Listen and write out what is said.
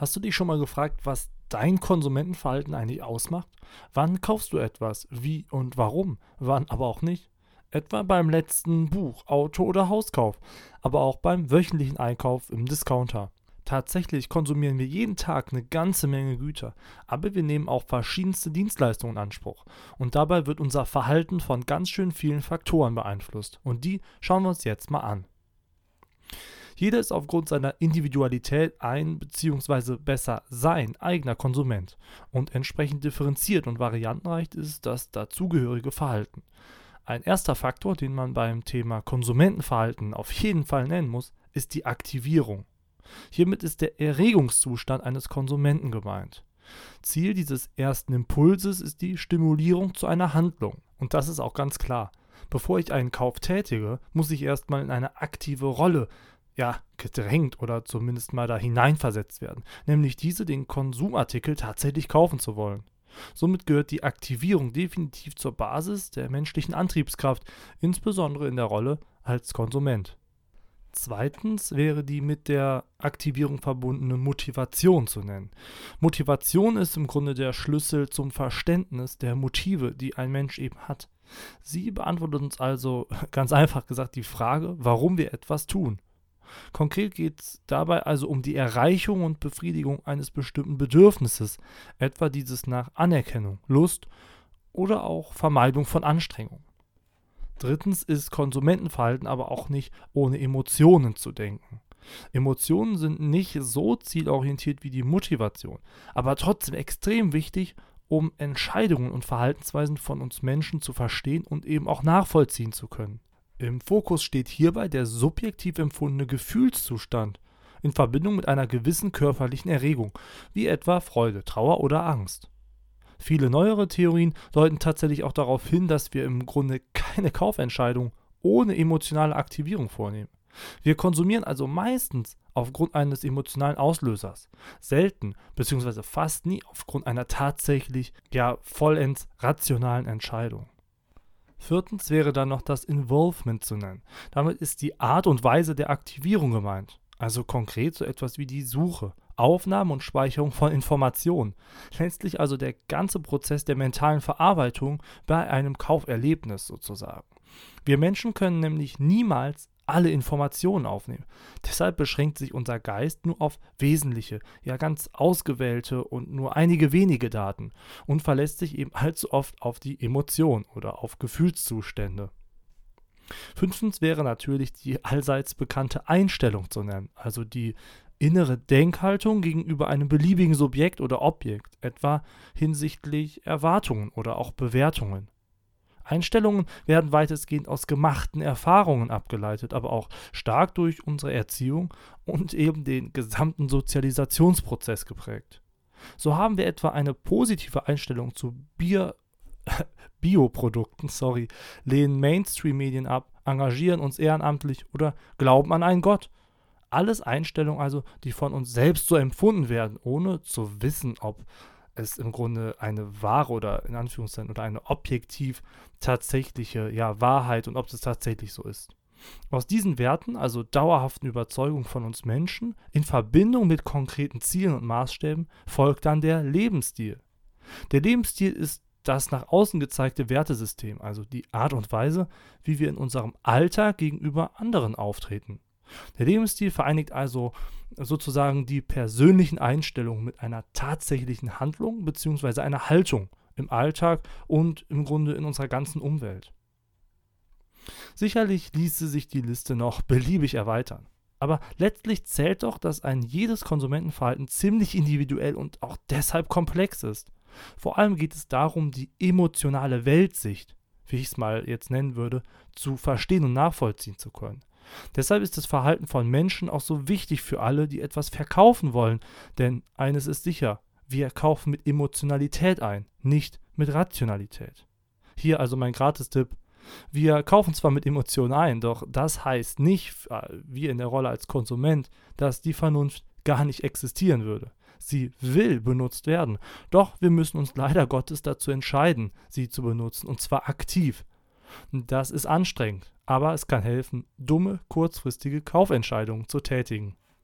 Hast du dich schon mal gefragt, was dein Konsumentenverhalten eigentlich ausmacht? Wann kaufst du etwas? Wie und warum? Wann aber auch nicht? Etwa beim letzten Buch, Auto oder Hauskauf, aber auch beim wöchentlichen Einkauf im Discounter. Tatsächlich konsumieren wir jeden Tag eine ganze Menge Güter, aber wir nehmen auch verschiedenste Dienstleistungen in Anspruch. Und dabei wird unser Verhalten von ganz schön vielen Faktoren beeinflusst. Und die schauen wir uns jetzt mal an. Jeder ist aufgrund seiner Individualität ein bzw. besser sein eigener Konsument und entsprechend differenziert und variantenreich ist das dazugehörige Verhalten. Ein erster Faktor, den man beim Thema Konsumentenverhalten auf jeden Fall nennen muss, ist die Aktivierung. Hiermit ist der Erregungszustand eines Konsumenten gemeint. Ziel dieses ersten Impulses ist die Stimulierung zu einer Handlung. Und das ist auch ganz klar. Bevor ich einen Kauf tätige, muss ich erstmal in eine aktive Rolle ja, gedrängt oder zumindest mal da hineinversetzt werden, nämlich diese den Konsumartikel tatsächlich kaufen zu wollen. Somit gehört die Aktivierung definitiv zur Basis der menschlichen Antriebskraft, insbesondere in der Rolle als Konsument. Zweitens wäre die mit der Aktivierung verbundene Motivation zu nennen. Motivation ist im Grunde der Schlüssel zum Verständnis der Motive, die ein Mensch eben hat. Sie beantwortet uns also ganz einfach gesagt die Frage, warum wir etwas tun. Konkret geht es dabei also um die Erreichung und Befriedigung eines bestimmten Bedürfnisses, etwa dieses nach Anerkennung, Lust oder auch Vermeidung von Anstrengung. Drittens ist Konsumentenverhalten aber auch nicht ohne Emotionen zu denken. Emotionen sind nicht so zielorientiert wie die Motivation, aber trotzdem extrem wichtig, um Entscheidungen und Verhaltensweisen von uns Menschen zu verstehen und eben auch nachvollziehen zu können. Im Fokus steht hierbei der subjektiv empfundene Gefühlszustand in Verbindung mit einer gewissen körperlichen Erregung, wie etwa Freude, Trauer oder Angst. Viele neuere Theorien deuten tatsächlich auch darauf hin, dass wir im Grunde keine Kaufentscheidung ohne emotionale Aktivierung vornehmen. Wir konsumieren also meistens aufgrund eines emotionalen Auslösers, selten bzw. fast nie aufgrund einer tatsächlich, ja vollends rationalen Entscheidung. Viertens wäre dann noch das Involvement zu nennen. Damit ist die Art und Weise der Aktivierung gemeint. Also konkret so etwas wie die Suche, Aufnahme und Speicherung von Informationen. Letztlich also der ganze Prozess der mentalen Verarbeitung bei einem Kauferlebnis sozusagen. Wir Menschen können nämlich niemals alle Informationen aufnehmen. Deshalb beschränkt sich unser Geist nur auf wesentliche, ja ganz ausgewählte und nur einige wenige Daten und verlässt sich eben allzu oft auf die Emotion oder auf Gefühlszustände. Fünftens wäre natürlich die allseits bekannte Einstellung zu nennen, also die innere Denkhaltung gegenüber einem beliebigen Subjekt oder Objekt, etwa hinsichtlich Erwartungen oder auch Bewertungen. Einstellungen werden weitestgehend aus gemachten Erfahrungen abgeleitet, aber auch stark durch unsere Erziehung und eben den gesamten Sozialisationsprozess geprägt. So haben wir etwa eine positive Einstellung zu Bier, Bioprodukten, sorry, lehnen Mainstream-Medien ab, engagieren uns ehrenamtlich oder glauben an einen Gott. Alles Einstellungen also, die von uns selbst so empfunden werden, ohne zu wissen, ob es im Grunde eine wahre oder in Anführungszeichen oder eine objektiv tatsächliche ja, Wahrheit und ob es tatsächlich so ist. Aus diesen Werten, also dauerhaften Überzeugungen von uns Menschen, in Verbindung mit konkreten Zielen und Maßstäben, folgt dann der Lebensstil. Der Lebensstil ist das nach außen gezeigte Wertesystem, also die Art und Weise, wie wir in unserem Alltag gegenüber anderen auftreten. Der Lebensstil vereinigt also sozusagen die persönlichen Einstellungen mit einer tatsächlichen Handlung bzw. einer Haltung im Alltag und im Grunde in unserer ganzen Umwelt. Sicherlich ließe sich die Liste noch beliebig erweitern. Aber letztlich zählt doch, dass ein jedes Konsumentenverhalten ziemlich individuell und auch deshalb komplex ist. Vor allem geht es darum, die emotionale Weltsicht, wie ich es mal jetzt nennen würde, zu verstehen und nachvollziehen zu können. Deshalb ist das Verhalten von Menschen auch so wichtig für alle, die etwas verkaufen wollen. Denn eines ist sicher, wir kaufen mit Emotionalität ein, nicht mit Rationalität. Hier also mein Gratistipp. Wir kaufen zwar mit Emotionen ein, doch das heißt nicht, äh, wie in der Rolle als Konsument, dass die Vernunft gar nicht existieren würde. Sie will benutzt werden, doch wir müssen uns leider Gottes dazu entscheiden, sie zu benutzen, und zwar aktiv. Das ist anstrengend, aber es kann helfen, dumme, kurzfristige Kaufentscheidungen zu tätigen.